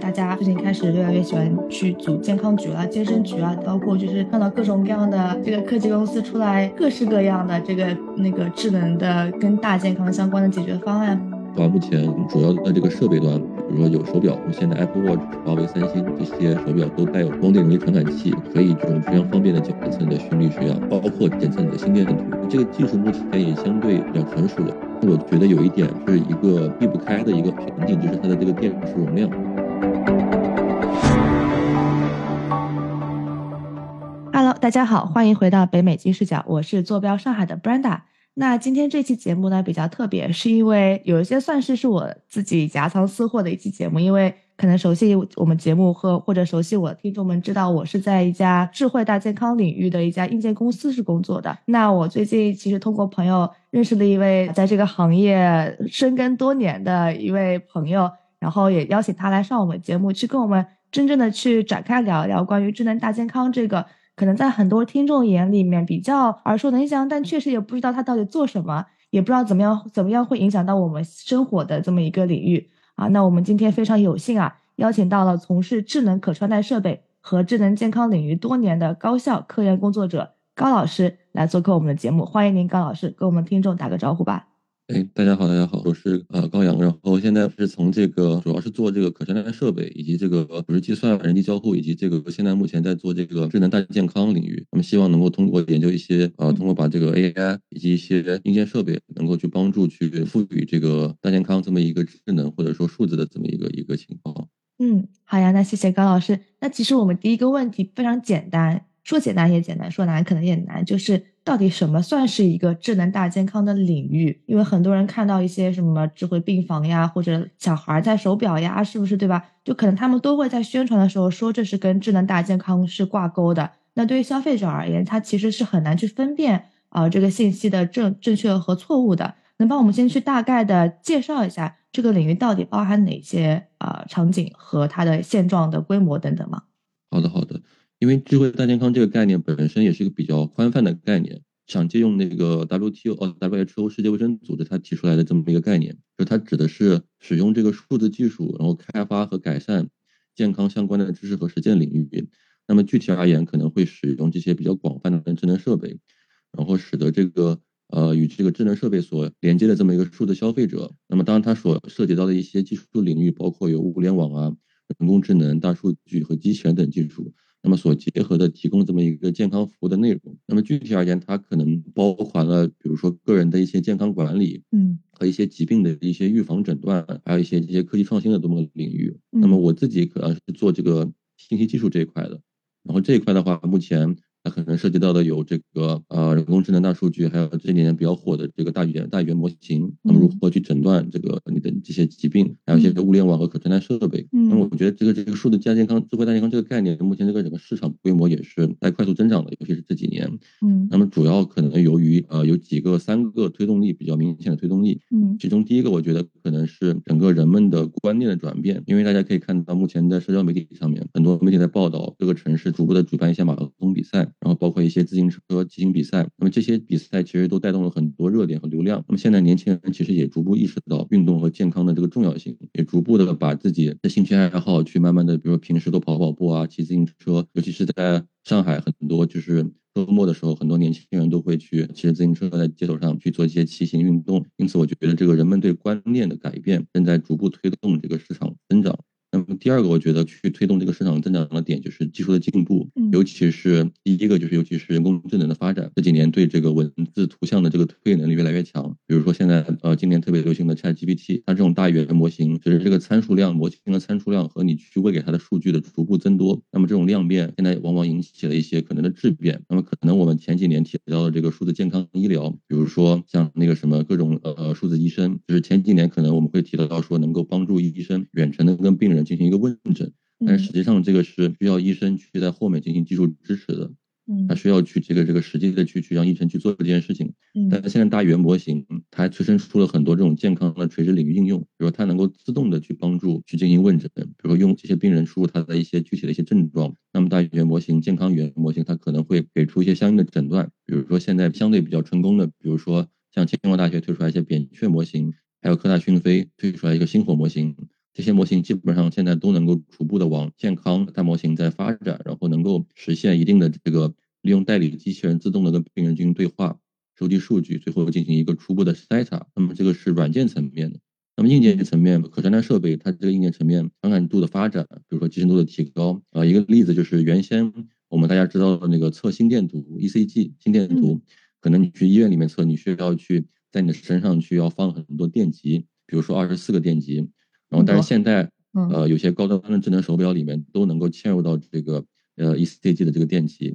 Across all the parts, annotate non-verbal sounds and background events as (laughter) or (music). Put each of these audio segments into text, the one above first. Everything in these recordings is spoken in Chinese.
大家最近开始越来越喜欢去组健康局了、健身局啊，包括就是看到各种各样的这个科技公司出来各式各样的这个那个智能的跟大健康相关的解决方案。到目前主要的这个设备端，比如说有手表，现在 Apple Watch、华为、三星这些手表都带有光电容传感器，可以这种非常方便的检测你的心率、血压，包括检测你的心电图。这个技术目前也相对比较成熟了。我觉得有一点是一个避不开的一个瓶颈，就是它的这个电池容量。Hello，大家好，欢迎回到北美金视角，我是坐标上海的 Brenda。那今天这期节目呢比较特别，是因为有一些算是是我自己夹藏私货的一期节目，因为可能熟悉我们节目和或者熟悉我的听众们知道，我是在一家智慧大健康领域的一家硬件公司是工作的。那我最近其实通过朋友认识了一位在这个行业深耕多年的一位朋友，然后也邀请他来上我们节目，去跟我们真正的去展开聊聊关于智能大健康这个。可能在很多听众眼里面比较耳熟能详，但确实也不知道他到底做什么，也不知道怎么样怎么样会影响到我们生活的这么一个领域啊。那我们今天非常有幸啊，邀请到了从事智能可穿戴设备和智能健康领域多年的高校科研工作者高老师来做客我们的节目。欢迎您，高老师，跟我们听众打个招呼吧。哎，大家好，大家好，我是呃高阳，然后现在是从这个主要是做这个可穿戴设备，以及这个组织计算、人机交互，以及这个现在目前在做这个智能大健康领域。那么希望能够通过研究一些呃，通过把这个 AI 以及一些硬件设备，能够去帮助去赋予这个大健康这么一个智能或者说数字的这么一个一个情况。嗯，好呀，那谢谢高老师。那其实我们第一个问题非常简单，说简单也简单，说难可能也难，就是。到底什么算是一个智能大健康的领域？因为很多人看到一些什么智慧病房呀，或者小孩戴手表呀，是不是对吧？就可能他们都会在宣传的时候说这是跟智能大健康是挂钩的。那对于消费者而言，他其实是很难去分辨啊这个信息的正正确和错误的。能帮我们先去大概的介绍一下这个领域到底包含哪些啊场景和它的现状的规模等等吗？好的，好的。因为智慧大健康这个概念本身也是一个比较宽泛的概念，想借用那个 WTO 哦 WHO 世界卫生组织它提出来的这么一个概念，就它指的是使用这个数字技术，然后开发和改善健康相关的知识和实践领域。那么具体而言，可能会使用这些比较广泛的智能设备，然后使得这个呃与这个智能设备所连接的这么一个数字消费者。那么当然它所涉及到的一些技术领域，包括有物联网啊、人工智能、大数据和机器人等技术。那么所结合的提供这么一个健康服务的内容，那么具体而言，它可能包含了比如说个人的一些健康管理，嗯，和一些疾病的一些预防诊断，还有一些这些科技创新的这么个领域。那么我自己可能是做这个信息技术这一块的，然后这一块的话，目前。它可能涉及到的有这个呃人工智能大数据，还有这几年比较火的这个大语言大语言模型，那么如何去诊断这个你的这些疾病，还有一些物联网和可穿戴设备。那么我觉得这个这个数字加健康、智慧大健康这个概念，目前这个整个市场规模也是在快速增长的，尤其是这几年。嗯，那么主要可能由于呃有几个三个推动力比较明显的推动力。嗯，其中第一个我觉得可能是整个人们的观念的转变，因为大家可以看到目前在社交媒体上面，很多媒体在报道各个城市逐步的举办一些马拉松比赛，然后包括一些。自行车骑行比赛，那么这些比赛其实都带动了很多热点和流量。那么现在年轻人其实也逐步意识到运动和健康的这个重要性，也逐步的把自己的兴趣爱好去慢慢的，比如说平时都跑跑步啊，骑自行车，尤其是在上海，很多就是周末的时候，很多年轻人都会去骑着自行车在街头上去做一些骑行运动。因此，我觉得这个人们对观念的改变正在逐步推动这个市场增长。那么第二个，我觉得去推动这个市场增长的点就是技术的进步，尤其是第一个就是尤其是人工智能的发展，这几年对这个文字、图像的这个推理能力越来越强。比如说现在呃今年特别流行的 ChatGPT，它这种大语言模型，随着这个参数量模型的参数量和你去喂给它的数据的逐步增多，那么这种量变现在往往引起了一些可能的质变。那么可能我们前几年提到的这个数字健康医疗，比如说像那个什么各种呃数字医生，就是前几年可能我们会提到说能够帮助医生远程的跟病人。进行一个问诊，但是实际上这个是需要医生去在后面进行技术支持的，嗯，他需要去这个这个实际的去去让医生去做这件事情，嗯，但是现在大语言模型它还催生出了很多这种健康的垂直领域应用，比如说它能够自动的去帮助去进行问诊，比如说用这些病人输入他的一些具体的一些症状，那么大语言模型健康语言模型它可能会给出一些相应的诊断，比如说现在相对比较成功的，比如说像清华大学推出来一些扁鹊模型，还有科大讯飞推出来一个星火模型。这些模型基本上现在都能够逐步的往健康大模型在发展，然后能够实现一定的这个利用代理机器人自动的跟病人进行对话，收集数据，最后进行一个初步的筛查。那么这个是软件层面的。那么硬件层面，可穿戴设备它这个硬件层面传感度的发展，比如说集成度的提高啊，一个例子就是原先我们大家知道的那个测心电图 ECG 心电图，可能你去医院里面测，你需要去在你的身上去要放很多电极，比如说二十四个电极，然后但是现在呃有些高端的智能手表里面都能够嵌入到这个呃 ECG 的这个电极，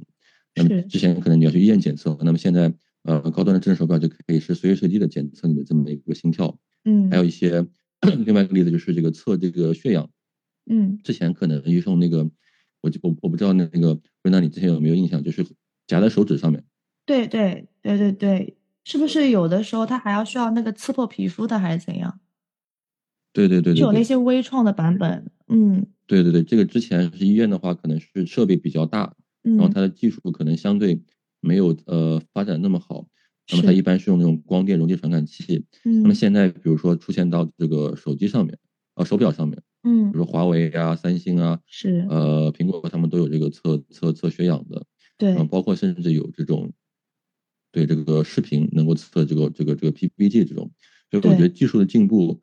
那么之前可能你要去医院检测，那么现在呃高端的智能手表就可以是随时随地的检测你的这么一个心跳。嗯，还有一些 (clears throat) 另外一个例子就是这个测这个血氧，嗯，之前可能用那个，我我我不知道那那个瑞娜你之前有没有印象，就是夹在手指上面。对对对对对，是不是有的时候它还要需要那个刺破皮肤的，还是怎样？对对对对，有那些微创的版本，嗯，对对对，这个之前是医院的话，可能是设备比较大，然后它的技术可能相对没有呃发展那么好。那么它一般是用那种光电容积传感器，嗯，那么现在比如说出现到这个手机上面，啊手表上面，嗯，比如说华为啊、三星啊，是，呃苹果他们都有这个测测测血氧的，对，嗯，包括甚至有这种，对这个视频能够测这个这个这个 PPG 这种，所以我觉得技术的进步，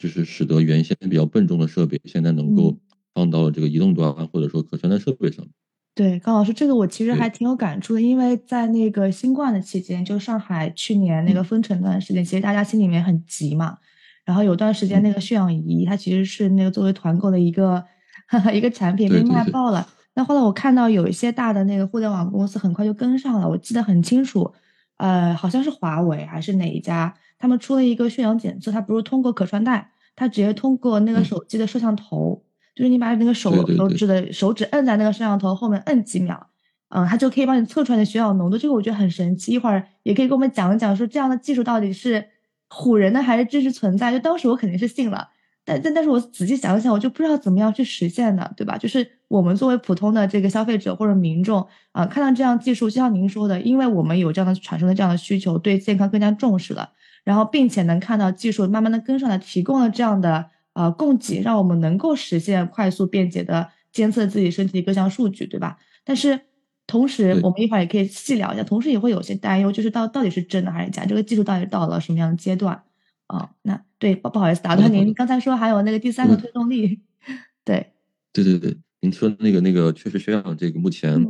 就是使得原先比较笨重的设备现在能够放到这个移动端或者说可穿戴设备上。对，高老师，这个我其实还挺有感触的，因为在那个新冠的期间，就上海去年那个封城段时间，其实大家心里面很急嘛。然后有段时间那个血氧仪，它其实是那个作为团购的一个 (laughs) 一个产品被卖爆了。那后来我看到有一些大的那个互联网公司很快就跟上了，我记得很清楚，呃，好像是华为还是哪一家，他们出了一个血氧检测，它不是通过可穿戴，它直接通过那个手机的摄像头。就是你把那个手手指的手指摁在那个摄像头后面摁几秒，嗯，它就可以帮你测出来的血氧浓度。这个我觉得很神奇，一会儿也可以跟我们讲一讲，说这样的技术到底是唬人的还是真实存在？就当时我肯定是信了，但但但是我仔细想想，我就不知道怎么样去实现的，对吧？就是我们作为普通的这个消费者或者民众啊，看到这样技术，就像您说的，因为我们有这样的产生的这样的需求，对健康更加重视了，然后并且能看到技术慢慢的跟上来，提供了这样的。呃，供给让我们能够实现快速便捷的监测自己身体各项数据，对吧？但是同时，我们一会儿也可以细聊一下，同时也会有些担忧，就是到到底是真的还是假？这个技术到底到了什么样的阶段？啊，那对，不不好意思打断您，刚才说还有那个第三个推动力，(laughs) 对，对对对，您说那个那个确实需要这个目前。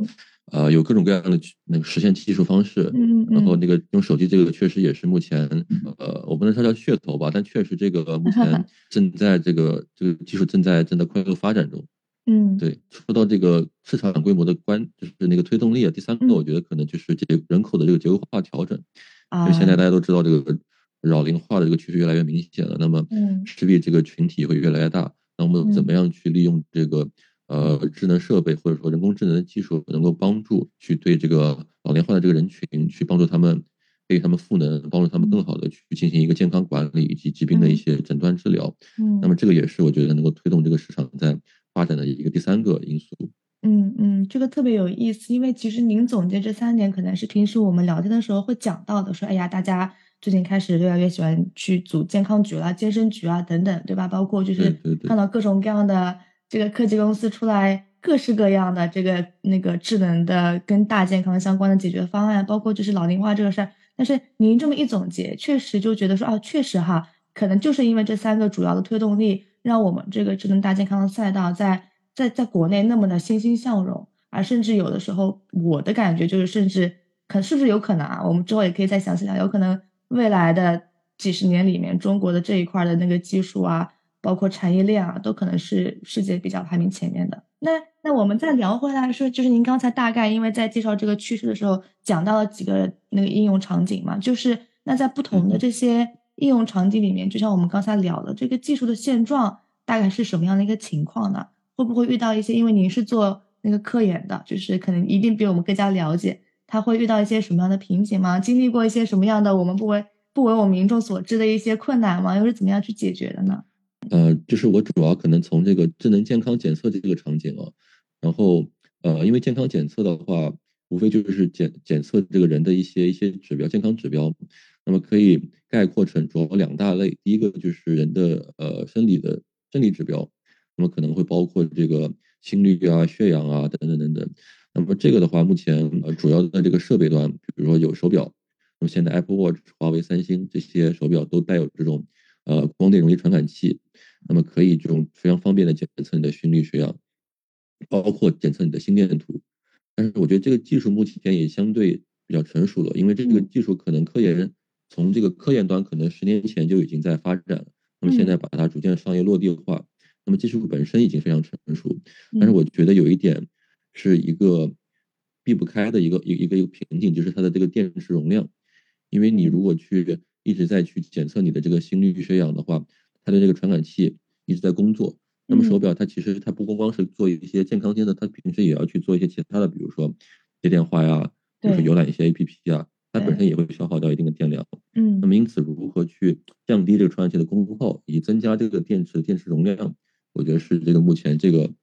呃，有各种各样的那个实现技术方式，嗯然后那个用手机这个确实也是目前，呃，我不能说叫噱头吧，但确实这个目前 (laughs) 正在这个这个技术正在正在快速发展中，嗯，对。说到这个市场规模的关，就是那个推动力啊，第三个我觉得可能就是这人口的这个结构化调整，就现在大家都知道这个老龄化的这个趋势越来越明显了，那么势必这个群体会越来越大，那我们怎么样去利用这个？呃，智能设备或者说人工智能的技术能够帮助去对这个老龄化的这个人群去帮助他们，给他们赋能，帮助他们更好的去进行一个健康管理以及疾病的一些诊断治疗。嗯，那么这个也是我觉得能够推动这个市场在发展的一个第三个因素。嗯嗯，这个特别有意思，因为其实您总结这三点可能是平时我们聊天的时候会讲到的，说哎呀，大家最近开始越来越喜欢去组健康局啦、健身局啊等等，对吧？包括就是看到各种各样的。这个科技公司出来各式各样的这个那个智能的跟大健康相关的解决方案，包括就是老龄化这个事儿。但是您这么一总结，确实就觉得说啊，确实哈，可能就是因为这三个主要的推动力，让我们这个智能大健康的赛道在在在国内那么的欣欣向荣。而甚至有的时候，我的感觉就是，甚至可是不是有可能啊？我们之后也可以再详细聊，有可能未来的几十年里面，中国的这一块的那个技术啊。包括产业链啊，都可能是世界比较排名前面的。那那我们再聊回来说，就是您刚才大概因为在介绍这个趋势的时候，讲到了几个那个应用场景嘛，就是那在不同的这些应用场景里面，就像我们刚才聊的这个技术的现状，大概是什么样的一个情况呢？会不会遇到一些？因为您是做那个科研的，就是可能一定比我们更加了解，他会遇到一些什么样的瓶颈吗？经历过一些什么样的我们不为不为我们民众所知的一些困难吗？又是怎么样去解决的呢？呃，就是我主要可能从这个智能健康检测这个场景啊，然后呃，因为健康检测的话，无非就是检检测这个人的一些一些指标，健康指标，那么可以概括成主要两大类。第一个就是人的呃生理的生理指标，那么可能会包括这个心率啊、血氧啊等等等等。那么这个的话，目前呃主要的这个设备端，比如说有手表，那么现在 Apple Watch、华为、三星这些手表都带有这种呃光电容积传感器，那么可以这种非常方便的检测你的心率、血氧，包括检测你的心电图。但是我觉得这个技术目前也相对比较成熟了，因为这个技术可能科研从这个科研端可能十年前就已经在发展了，那么现在把它逐渐商业落地化，那么技术本身已经非常成熟。但是我觉得有一点。是一个避不开的一个一一个一个瓶颈，就是它的这个电池容量。因为你如果去一直在去检测你的这个心率、血氧的话，它的这个传感器一直在工作。那么手表它其实它不光光是做一些健康监测，它平时也要去做一些其他的，比如说接电话呀，就是浏览一些 A P P 啊，它本身也会消耗掉一定的电量。嗯。那么因此，如何去降低这个传感器的功耗，以及增加这个电池电池容量，我觉得是这个目前这个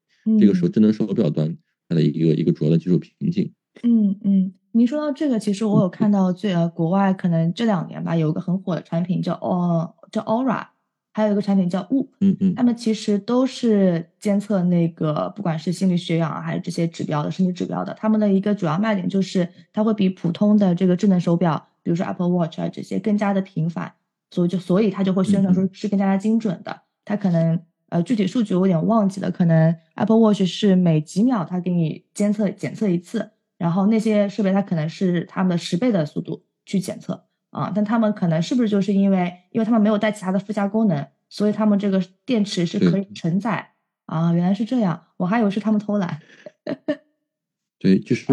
这个手智能手表端。它的一个一个主要的技术瓶颈。嗯嗯，您说到这个，其实我有看到最呃国外可能这两年吧，有一个很火的产品叫哦叫 Aura，还有一个产品叫 Whoop，嗯嗯，它们其实都是监测那个不管是心率、血氧啊，还是这些指标的身体指标的。它们的一个主要卖点就是它会比普通的这个智能手表，比如说 Apple Watch 啊这些更加的频繁，所以就所以它就会宣传说是更加的精准的。它可能。呃，具体数据我有点忘记了，可能 Apple Watch 是每几秒它给你监测检测一次，然后那些设备它可能是他们的十倍的速度去检测啊，但他们可能是不是就是因为，因为他们没有带其他的附加功能，所以他们这个电池是可以承载啊，原来是这样，我还以为是他们偷懒。(laughs) 对，就是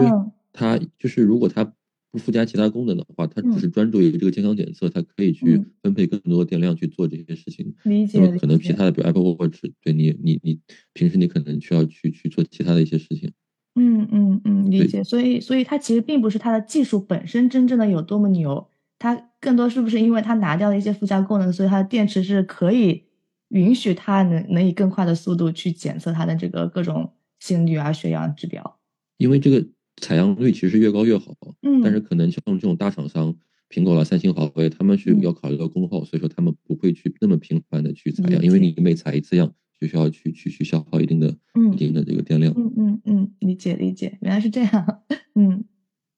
它就是如果它不。附加其他功能的话，它只是专注于这个健康检测，它可以去分配更多的电量去做这些事情。理解。那么可能其他的，比如 Apple Watch，对你，你，你平时你可能需要去去做其他的一些事情。嗯嗯嗯，理解。所以，所以它其实并不是它的技术本身真正的有多么牛，它更多是不是因为它拿掉了一些附加功能，所以它的电池是可以允许它能能以更快的速度去检测它的这个各种心率啊、血氧指标。因为这个。采样率其实越高越好，嗯，但是可能像这种大厂商，苹果了、三星、华为，他们是要考虑到功耗，所以说他们不会去那么频繁的去采样，因为你每采一次样就需要去去去消耗一定的、一定的这个电量。嗯嗯嗯，理解理解，原来是这样。嗯，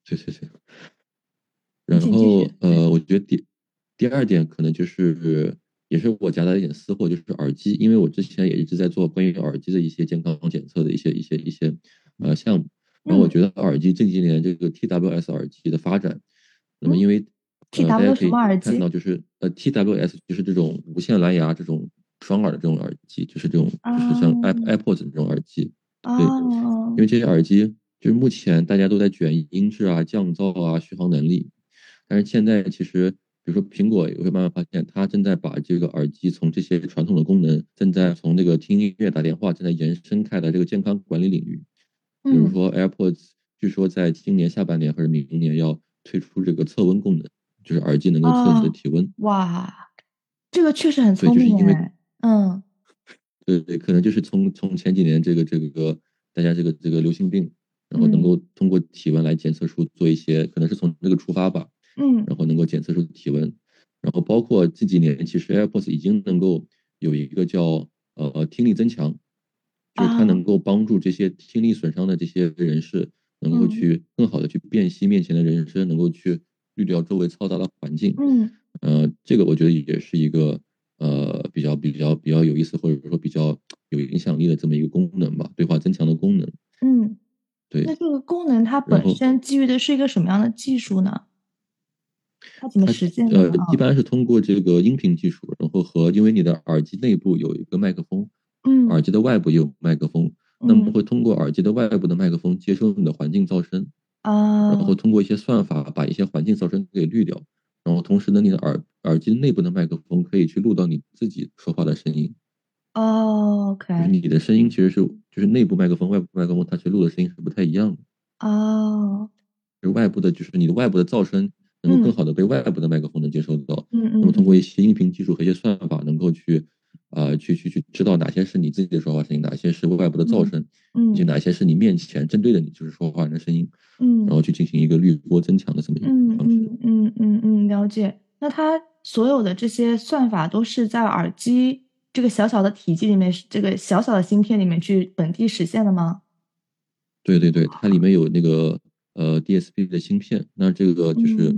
对对对。然后呃，我觉得第第二点可能就是也是我夹带一点私货，就是耳机，因为我之前也一直在做关于耳机的一些健康检测的一些一些一些呃项目。然后我觉得耳机近几年这个 TWS 耳机的发展，那么因为 TWS 耳机看到就是呃 TWS 就是这种无线蓝牙这种双耳的这种耳机，就是这种就是像 AirPods 这种耳机，对，因为这些耳机就是目前大家都在卷音质啊、降噪啊、续航能力，但是现在其实比如说苹果也会慢慢发现，它正在把这个耳机从这些传统的功能，正在从这个听音乐、打电话，正在延伸开来这个健康管理领域。比如说 AirPods，据说在今年下半年或者明年要推出这个测温功能，就是耳机能够测你的体温。哇，这个确实很聪明。嗯，对对，可能就是从从前几年这个这个大家这个这个流行病，然后能够通过体温来检测出做一些，可能是从这个出发吧。嗯，然后能够检测出体温，然后包括这几年其实 AirPods 已经能够有一个叫呃呃听力增强。就是它能够帮助这些听力损伤的这些人士，能够去更好的去辨析面前的人声，能够去滤掉周围嘈杂的环境。嗯，呃，这个我觉得也是一个呃比较比较比较有意思，或者说比较有影响力的这么一个功能吧，对话增强的功能。嗯，对。那这个功能它本身基于的是一个什么样的技术呢？它怎么实现的？呃，一般是通过这个音频技术，然后和因为你的耳机内部有一个麦克风。嗯，耳机的外部也有麦克风，那么会通过耳机的外部的麦克风接收你的环境噪声，啊，然后通过一些算法把一些环境噪声给滤掉，然后同时呢，你的耳耳机内部的麦克风可以去录到你自己说话的声音。哦，OK，你的声音其实是就是内部麦克风、外部麦克风，它去录的声音是不太一样的。哦，就外部的，就是你的外部的噪声能够更好的被外部的麦克风能接收到。嗯嗯，那么通过一些音频技术和一些算法，能够去。啊，去去去，知道哪些是你自己的说话声音，哪些是外部的噪声，嗯，以及哪些是你面前针对的你就是说话人的声音，嗯，然后去进行一个滤波增强的这么一个方式。嗯嗯嗯嗯，了解。那它所有的这些算法都是在耳机这个小小的体积里面，这个小小的芯片里面去本地实现的吗？对对对，它里面有那个呃 DSP 的芯片，那这个就是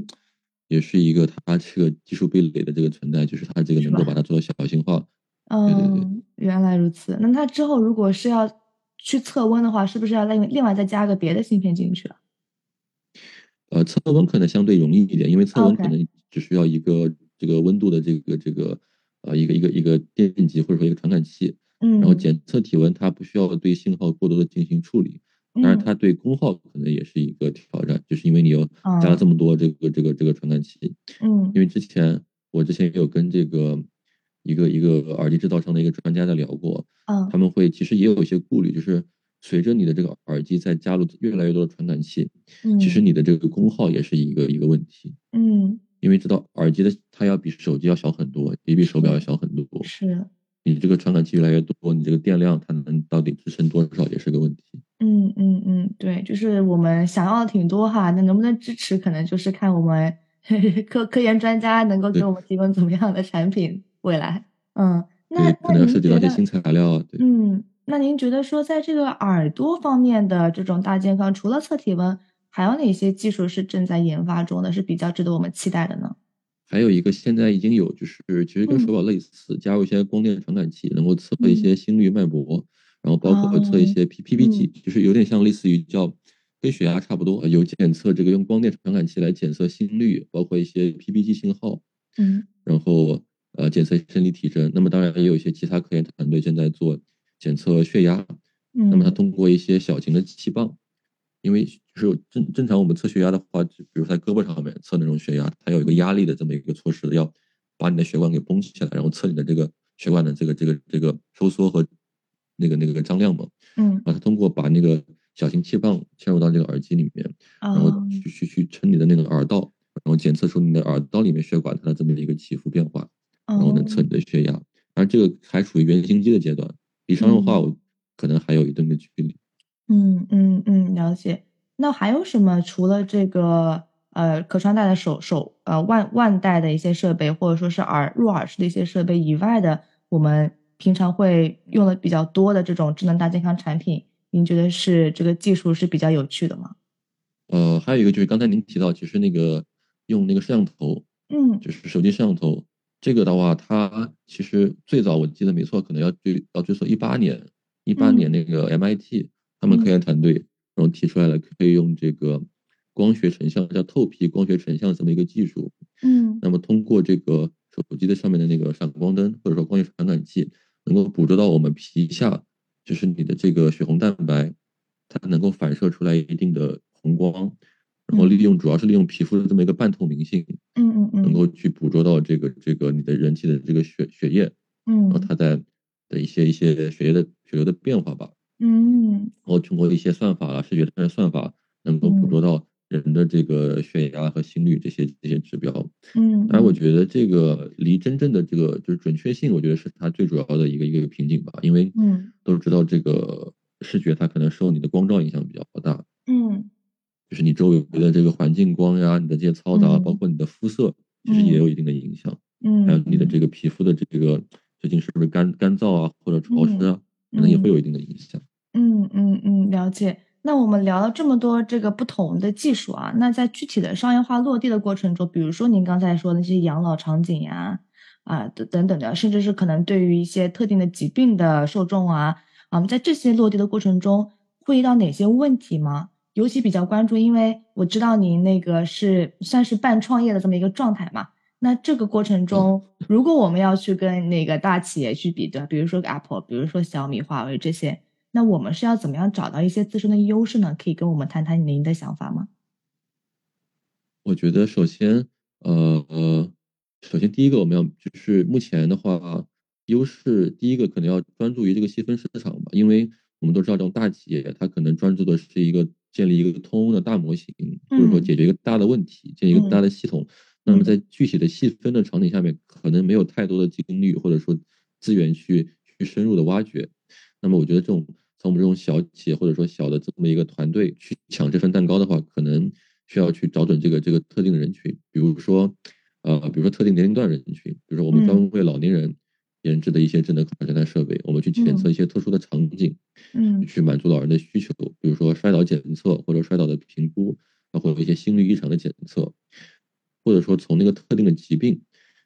也是一个它这个技术壁垒的这个存在，就是它这个能够把它做到小型化。嗯，原来如此。那它之后如果是要去测温的话，是不是要另另外再加个别的芯片进去啊？呃，测温可能相对容易一点，因为测温可能只需要一个这个温度的这个这个呃一个一个一个电极或者说一个传感器，嗯，然后检测体温，它不需要对信号过多的进行处理，当然它对功耗可能也是一个挑战，就是因为你要加了这么多这个这个这个传感器，嗯，因为之前我之前也有跟这个一个一个耳机制造商的一个专家在聊过，嗯，他们会其实也有一些顾虑，就是。随着你的这个耳机在加入越来越多的传感器，嗯，其实你的这个功耗也是一个一个问题，嗯，因为知道耳机的它要比手机要小很多，也比手表要小很多，是，你这个传感器越来越多，你这个电量它能到底支撑多少也是个问题。嗯嗯嗯，对，就是我们想要的挺多哈，那能不能支持，可能就是看我们 (laughs) 科科研专家能够给我们提供怎么样的产品未来。嗯，那可能要涉及到一些新材料，对，嗯。那您觉得说，在这个耳朵方面的这种大健康，除了测体温，还有哪些技术是正在研发中的，是比较值得我们期待的呢？还有一个，现在已经有，就是其实跟手表类似，加入一些光电传感器，能够测一些心率、脉搏，然后包括测一些 P P P G，就是有点像类似于叫跟血压差不多，有检测这个用光电传感器来检测心率，包括一些 P P G 信号，嗯，然后呃检测生理体征。那么当然也有一些其他科研团队正在做。检测血压，那么它通过一些小型的气棒，因为就是正正常我们测血压的话，就比如在胳膊上面测那种血压，它有一个压力的这么一个措施，要把你的血管给绷起来，然后测你的这个血管的这个这个这个收缩和那个那个张量嘛。嗯，啊，它通过把那个小型气棒嵌入到这个耳机里面，然后去去去撑你的那个耳道，然后检测出你的耳道里面血管它的这么一个起伏变化，然后能测你的血压。而这个还处于原型机的阶段。离商用化，我可能还有一定的距离。嗯嗯嗯，了解。那还有什么？除了这个呃可穿戴的手手呃腕腕带的一些设备，或者说是耳入耳式的一些设备以外的，我们平常会用的比较多的这种智能大健康产品，您觉得是这个技术是比较有趣的吗？呃，还有一个就是刚才您提到，其实那个用那个摄像头，嗯，就是手机摄像头。这个的话，它其实最早我记得没错，可能要追要追溯一八年，一八年那个 MIT 他们科研团队然后提出来了，可以用这个光学成像叫透皮光学成像这么一个技术，嗯，那么通过这个手机的上面的那个闪光灯或者说光学传感器，能够捕捉到我们皮下就是你的这个血红蛋白，它能够反射出来一定的红光。然后利用主要是利用皮肤的这么一个半透明性，嗯嗯嗯，能够去捕捉到这个这个你的人体的这个血血液，嗯，然后它在的一些一些血液的血流的变化吧，嗯，然后通过一些算法啊视觉的算法，能够捕捉到人的这个血压和心率这些这些指标，嗯，当然我觉得这个离真正的这个就是准确性，我觉得是它最主要的一个一个瓶颈吧，因为嗯。都知道这个视觉它可能受你的光照影响比较大，嗯。就是你周围的这个环境光呀，你的这些嘈杂，包括你的肤色，其实也有一定的影响。嗯，还有你的这个皮肤的这个最近是不是干干燥啊，或者潮湿啊，可能也会有一定的影响。嗯嗯嗯，了解。那我们聊了这么多这个不同的技术啊，那在具体的商业化落地的过程中，比如说您刚才说那些养老场景呀，啊等等等的，甚至是可能对于一些特定的疾病的受众啊，啊，在这些落地的过程中会遇到哪些问题吗？尤其比较关注，因为我知道您那个是算是半创业的这么一个状态嘛。那这个过程中，如果我们要去跟那个大企业去比对，比如说 Apple，比如说小米、华为这些，那我们是要怎么样找到一些自身的优势呢？可以跟我们谈谈您的想法吗？我觉得首先，呃呃，首先第一个我们要就是目前的话，优势第一个可能要专注于这个细分市场吧，因为我们都知道这种大企业它可能专注的是一个。建立一个通用的大模型，或者说解决一个大的问题，建立一个大的系统。那么在具体的细分的场景下面，可能没有太多的精力或者说资源去去深入的挖掘。那么我觉得这种从我们这种小企业或者说小的这么一个团队去抢这份蛋糕的话，可能需要去找准这个这个特定的人群，比如说呃，比如说特定年龄段人群，比如说我们专门为老年人研制的一些智能可穿戴设备，我们去检测一些特殊的场景，嗯，去满足老人的需求，比如说摔倒检测或者摔倒的评估，包括一些心率异常的检测，或者说从那个特定的疾病，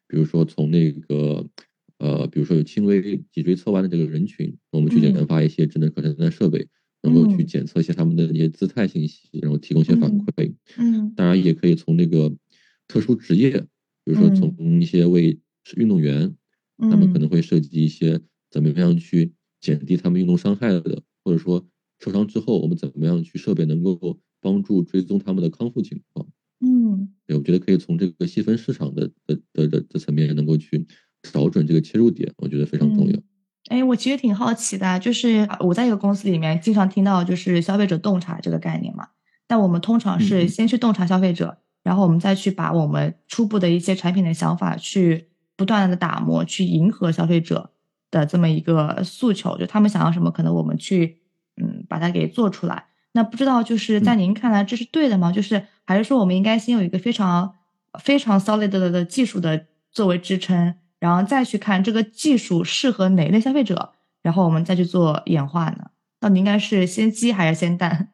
比如说从那个呃，比如说有轻微脊椎侧弯的这个人群，我们去研发一些智能可穿戴设备，能够去检测一些他们的一些姿态信息，然后提供一些反馈。嗯，当然也可以从那个特殊职业，比如说从一些为运动员。他们可能会涉及一些怎么样去减低他们运动伤害的，或者说受伤之后我们怎么样去设备能够帮助追踪他们的康复情况。嗯，对，我觉得可以从这个细分市场的的的的的层面能够去找准这个切入点，我觉得非常重要。哎，我其实挺好奇的，就是我在一个公司里面经常听到就是消费者洞察这个概念嘛，但我们通常是先去洞察消费者，然后我们再去把我们初步的一些产品的想法去。不断的打磨，去迎合消费者的这么一个诉求，就他们想要什么，可能我们去嗯把它给做出来。那不知道就是在您看来这是对的吗？就是还是说我们应该先有一个非常非常 solid 的的技术的作为支撑，然后再去看这个技术适合哪一类消费者，然后我们再去做演化呢？到底应该是先鸡还是先蛋？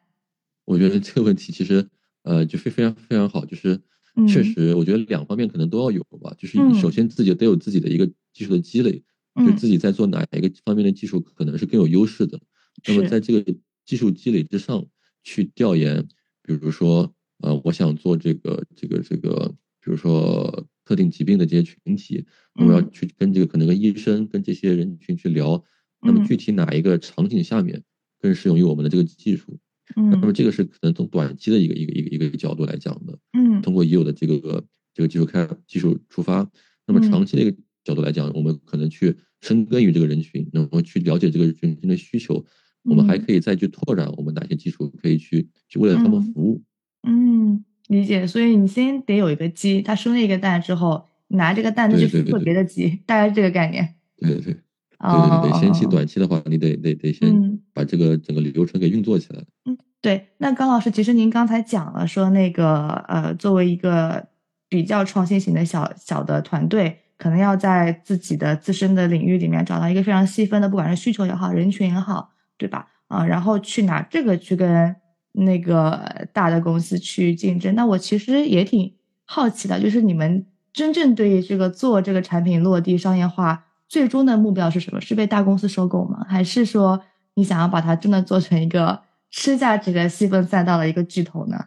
我觉得这个问题其实呃就非非常非常好，就是。确实，我觉得两方面可能都要有吧。就是首先自己得有自己的一个技术的积累，就自己在做哪一个方面的技术可能是更有优势的。那么在这个技术积累之上去调研，比如说呃，我想做这个这个这个，比如说特定疾病的这些群体，我要去跟这个可能跟医生跟这些人群去聊，那么具体哪一个场景下面更适用于我们的这个技术？嗯，那么这个是可能从短期的一个一个一个一个角度来讲的，嗯，通过已有的这个这个技术开技术出发，那么长期的一个角度来讲，我们可能去深耕于这个人群，然后去了解这个人群的需求，我们还可以再去拓展我们哪些技术可以去去为了他们服务。嗯，理解。所以你先得有一个鸡，它生了一个蛋之后，拿这个蛋就去孵别的鸡，大概是这个概念。对对对，对对对，先期短期的话，你得得得先把这个整个流程给运作起来。嗯。对，那高老师，其实您刚才讲了，说那个呃，作为一个比较创新型的小小的团队，可能要在自己的自身的领域里面找到一个非常细分的，不管是需求也好，人群也好，对吧？啊，然后去拿这个去跟那个大的公司去竞争。那我其实也挺好奇的，就是你们真正对于这个做这个产品落地商业化，最终的目标是什么？是被大公司收购吗？还是说你想要把它真的做成一个？吃下这个细分赛道的一个巨头呢？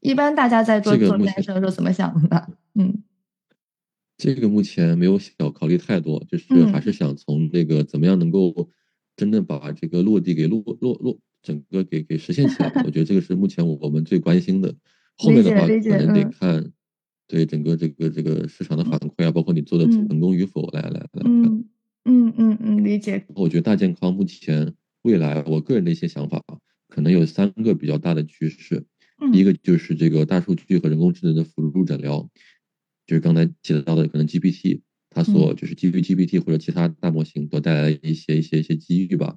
一般大家在做做这件事的时候怎么想的呢？嗯，这个目前没有想考虑太多，就是还是想从这个怎么样能够真正把这个落地给落落落整个给给实现起来。(laughs) 我觉得这个是目前我们最关心的。后面的话可能得看对整个这个这个市场的反馈啊，包括你做的成功与否来来来嗯嗯嗯嗯，理解。我觉得大健康目前。未来，我个人的一些想法啊可能有三个比较大的趋势。第一个就是这个大数据和人工智能的辅助诊疗，就是刚才提到的可能 GPT，它所就是基于 GPT 或者其他大模型所带来的一些一些一些机遇吧。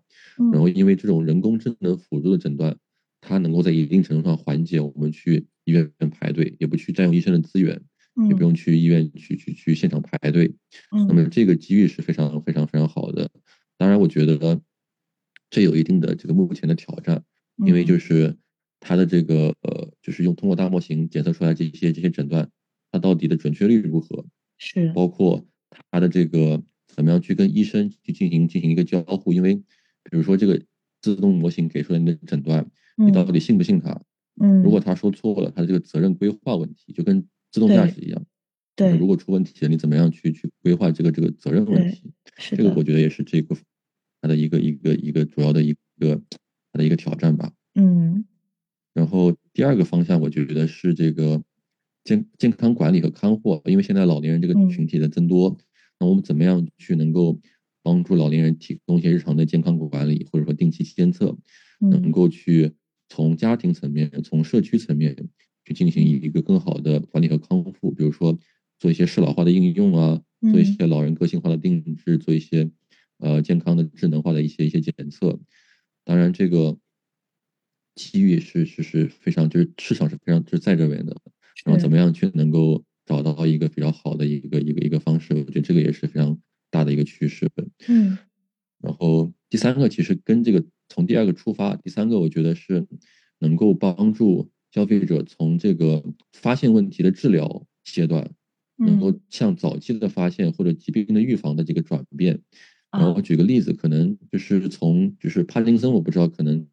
然后，因为这种人工智能辅助的诊断，它能够在一定程度上缓解我们去医院排队，也不去占用医生的资源，也不用去医院去去去现场排队。那么这个机遇是非常非常非常好的。当然，我觉得。这有一定的这个目前的挑战，因为就是它的这个呃，就是用通过大模型检测出来这些这些诊断，它到底的准确率如何？是包括它的这个怎么样去跟医生去进行进行一个交互？因为比如说这个自动模型给出来的诊断，你到底信不信他？嗯，如果他说错了，他的这个责任规划问题就跟自动驾驶一样，对，如果出问题了，你怎么样去去规划这个这个责任问题？是？这个我觉得也是这个。它的一个一个一个主要的一个它的一个挑战吧，嗯，然后第二个方向我就觉得是这个健健康管理和看护，因为现在老年人这个群体的增多，那我们怎么样去能够帮助老年人提供一些日常的健康管理，或者说定期监测，能够去从家庭层面、从社区层面去进行一个更好的管理和康复，比如说做一些适老化的应用啊，做一些老人个性化的定制，做一些。呃，健康的智能化的一些一些检测，当然这个机遇是是是非常，就是市场是非常就是在这边的，然后怎么样去能够找到一个比较好的一个一个一个方式，我觉得这个也是非常大的一个趋势。嗯，然后第三个其实跟这个从第二个出发，第三个我觉得是能够帮助消费者从这个发现问题的治疗阶段，能够向早期的发现或者疾病的预防的这个转变。然后我举个例子，可能就是从就是帕金森，我不知道可能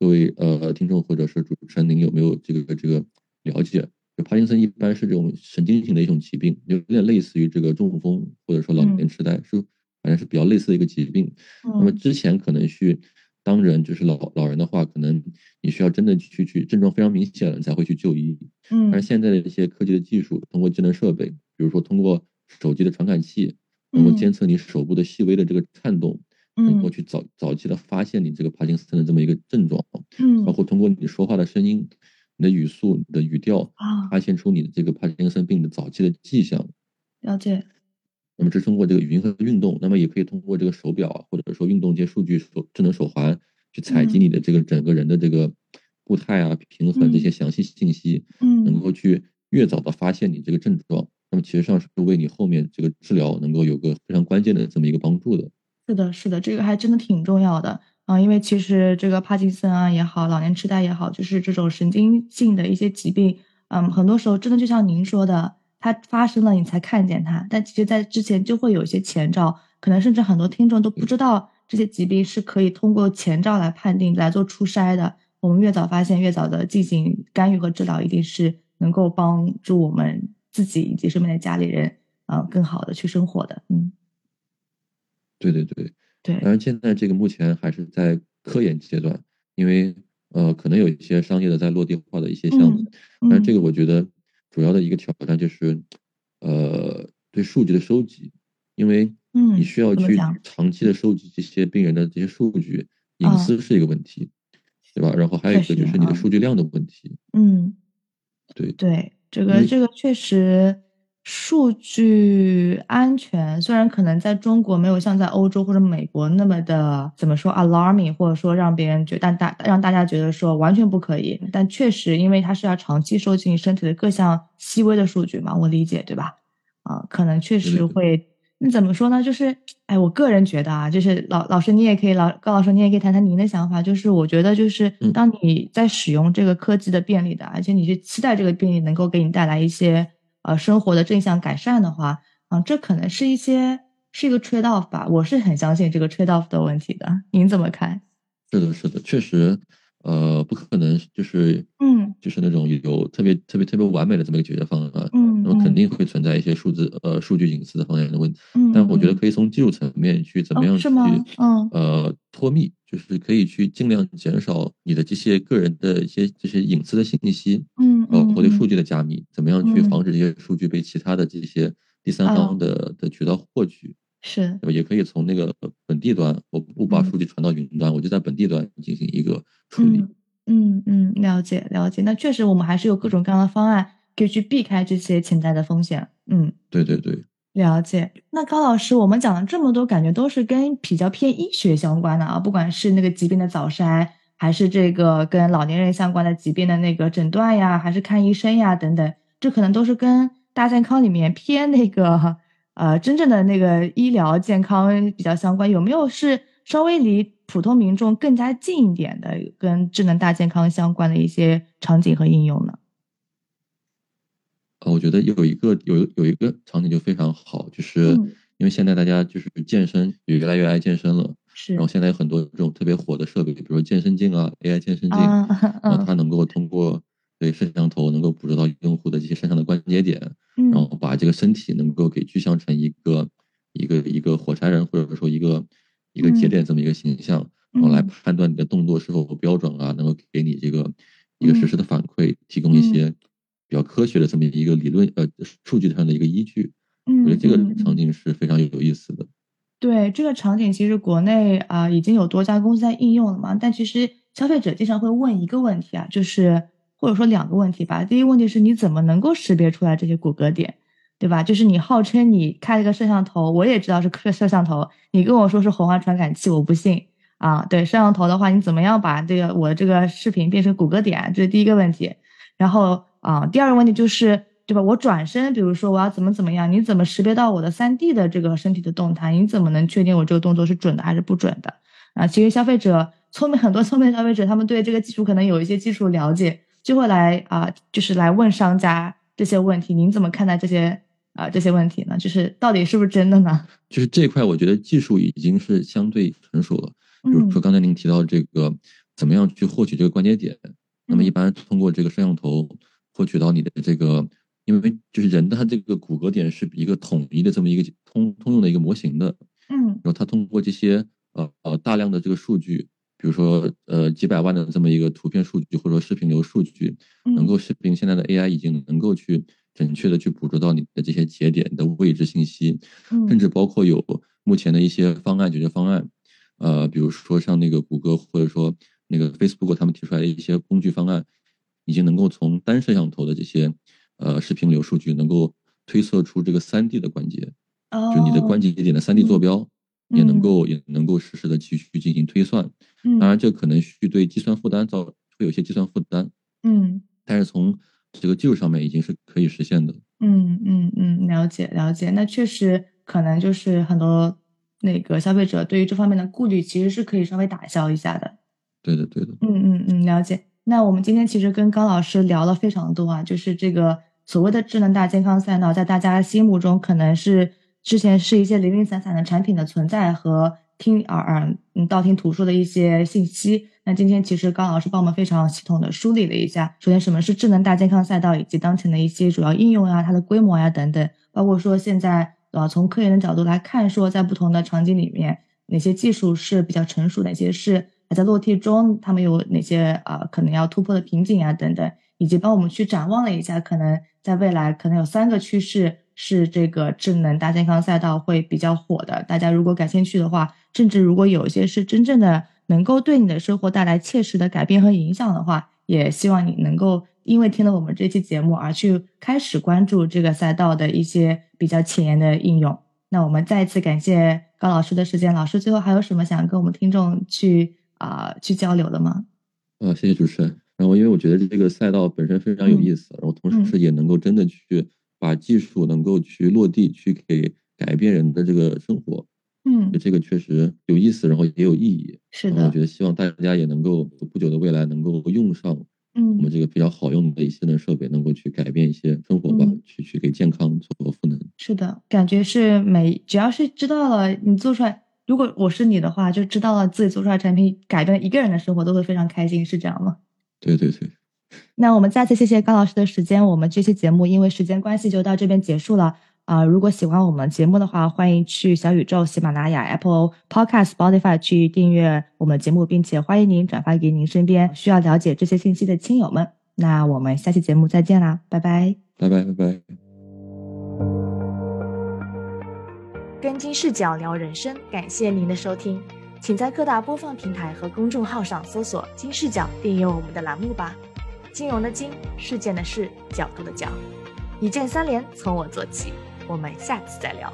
各位呃听众或者是主持人您有没有这个这个了解？就帕金森一般是这种神经性的一种疾病，有点类似于这个中风或者说老年痴呆，是反正是比较类似的一个疾病。那么之前可能去当然就是老老人的话，可能你需要真的去去症状非常明显了，你才会去就医。嗯，但是现在的一些科技的技术，通过智能设备，比如说通过手机的传感器。能够监测你手部的细微的这个颤动，嗯能够去早早期的发现你这个帕金森的这么一个症状，嗯，包括通过你说话的声音、你的语速、你的语调啊，发现出你的这个帕金森病的早期的迹象。了解。那么是通过这个语音和运动，那么也可以通过这个手表或者说运动这些数据手智能手环去采集你的这个整个人的这个步态啊、平衡这些详细信息，嗯，能够去越早的发现你这个症状。那么其实上是为你后面这个治疗能够有个非常关键的这么一个帮助的。是的，是的，这个还真的挺重要的啊，因为其实这个帕金森啊也好，老年痴呆也好，就是这种神经性的一些疾病，嗯，很多时候真的就像您说的，它发生了你才看见它，但其实在之前就会有一些前兆，可能甚至很多听众都不知道这些疾病是可以通过前兆来判定、来做初筛的。我们越早发现，越早的进行干预和治疗，一定是能够帮助我们。自己以及身边的家里人，啊，更好的去生活的，嗯，对对对对。当然，现在这个目前还是在科研阶段，因为呃，可能有一些商业的在落地化的一些项目，但是这个我觉得主要的一个挑战就是，呃，对数据的收集，因为你需要去长期的收集这些病人的这些数据，隐私是一个问题，对吧？然后还有一个就是你的数据量的问题，嗯，对对。这个这个确实，数据安全虽然可能在中国没有像在欧洲或者美国那么的怎么说 alarming，或者说让别人觉但大让大家觉得说完全不可以，但确实因为它是要长期收集你身体的各项细微的数据嘛，我理解对吧？啊，可能确实会。那怎么说呢？就是，哎，我个人觉得啊，就是老老师，你也可以老高老师，你也可以谈谈您的想法。就是我觉得，就是当你在使用这个科技的便利的，而且你去期待这个便利能够给你带来一些呃生活的正向改善的话，啊，这可能是一些是一个 trade off 吧。我是很相信这个 trade off 的问题的。您怎么看？是的，是的，确实。呃，不可能就是，嗯，就是那种有特别特别特别完美的这么一个解决方案，嗯，那么肯定会存在一些数字呃数据隐私的方面的问题，嗯，但我觉得可以从技术层面去怎么样去，嗯，呃，脱密，就是可以去尽量减少你的这些个人的一些这些隐私的信息，嗯，包括对数据的加密，怎么样去防止这些数据被其他的这些第三方的的渠道获取。是，也可以从那个本地端，我不把数据传到云端，我就在本地端进行一个处理。嗯嗯，了解了解。那确实，我们还是有各种各样的方案可以去避开这些潜在的风险。嗯，对对对，了解。那高老师，我们讲了这么多，感觉都是跟比较偏医学相关的啊，不管是那个疾病的早筛，还是这个跟老年人相关的疾病的那个诊断呀，还是看医生呀等等，这可能都是跟大健康里面偏那个。呃，真正的那个医疗健康比较相关，有没有是稍微离普通民众更加近一点的，跟智能大健康相关的一些场景和应用呢？呃，我觉得有一个有有一个场景就非常好，就是因为现在大家就是健身也越来越爱健身了，是。然后现在有很多这种特别火的设备，比如说健身镜啊，AI 健身镜，(laughs) 然后它能够通过。对摄像头能够捕捉到用户的这些身上的关节点，然后把这个身体能够给具象成一个一个一个火柴人，或者说一个一个节点这么一个形象，然后来判断你的动作是否标准啊，能够给你这个一个实时的反馈，提供一些比较科学的这么一个理论呃数据上的一个依据。我觉得这个场景是非常有意思的。对这个场景，其实国内啊已经有多家公司在应用了嘛，但其实消费者经常会问一个问题啊，就是。或者说两个问题吧。第一个问题是你怎么能够识别出来这些骨骼点，对吧？就是你号称你开了个摄像头，我也知道是摄摄像头，你跟我说是红外传感器，我不信啊。对摄像头的话，你怎么样把这个我这个视频变成骨骼点？这是第一个问题。然后啊，第二个问题就是，对吧？我转身，比如说我要怎么怎么样，你怎么识别到我的三 D 的这个身体的动态？你怎么能确定我这个动作是准的还是不准的？啊，其实消费者聪明很多，聪明消费者他们对这个技术可能有一些技术了解，就会来啊，就是来问商家这些问题。您怎么看待这些啊这些问题呢？就是到底是不是真的呢？(laughs) 就是这块，我觉得技术已经是相对成熟了。比如说刚才您提到这个，怎么样去获取这个关节点？那么一般通过这个摄像头获取到你的这个，因为就是人的他这个骨骼点是一个统一的这么一个通通用的一个模型的，嗯，然后他通过这些呃呃大量的这个数据，比如说呃几百万的这么一个图片数据或者说视频流数据，能够视频现在的 AI 已经能够去准确的去捕捉到你的这些节点的位置信息，甚至包括有目前的一些方案解决方案。呃，比如说像那个谷歌或者说那个 Facebook 他们提出来的一些工具方案，已经能够从单摄像头的这些呃视频流数据，能够推测出这个三 D 的关节，就你的关节点的三 D 坐标，也能够也能够实时的去去进行推算。当然，这可能去对计算负担造会有些计算负担。嗯，但是从这个技术上面已经是可以实现的。嗯嗯嗯，了解了解。那确实可能就是很多。那个消费者对于这方面的顾虑，其实是可以稍微打消一下的。对的，对的。嗯嗯嗯，了解。那我们今天其实跟高老师聊了非常多啊，就是这个所谓的智能大健康赛道，在大家心目中可能是之前是一些零零散散的产品的存在和听耳耳嗯道听途说的一些信息。那今天其实高老师帮我们非常系统的梳理了一下，首先什么是智能大健康赛道，以及当前的一些主要应用啊，它的规模呀等等，包括说现在。对吧？从科研的角度来看，说在不同的场景里面，哪些技术是比较成熟，哪些是还在落地中，他们有哪些啊可能要突破的瓶颈啊等等，以及帮我们去展望了一下，可能在未来可能有三个趋势是这个智能大健康赛道会比较火的。大家如果感兴趣的话，甚至如果有一些是真正的能够对你的生活带来切实的改变和影响的话，也希望你能够。因为听了我们这期节目而去开始关注这个赛道的一些比较前沿的应用，那我们再一次感谢高老师的时间。老师最后还有什么想跟我们听众去啊去交流的吗？啊，谢谢主持人。然后因为我觉得这个赛道本身非常有意思，然后同时也能够真的去把技术能够去落地，去给改变人的这个生活。嗯，这个确实有意思，然后也有意义。是的，我觉得希望大家也能够不久的未来能够用上。嗯，我们这个比较好用的一些的设备，能够去改变一些生活吧，去去给健康做赋能。是的，感觉是每只要是知道了你做出来，如果我是你的话，就知道了自己做出来产品改变一个人的生活，都会非常开心，是这样吗？对对对。(laughs) 那我们再次谢谢高老师的时间，我们这期节目因为时间关系就到这边结束了。啊，如果喜欢我们节目的话，欢迎去小宇宙、喜马拉雅、Apple Podcast、Spotify 去订阅我们的节目，并且欢迎您转发给您身边需要了解这些信息的亲友们。那我们下期节目再见啦，拜拜，拜拜，拜拜。跟金视角聊人生，感谢您的收听，请在各大播放平台和公众号上搜索“金视角”，订阅我们的栏目吧。金融的金，事件的事，角度的角，一键三连，从我做起。我们下次再聊。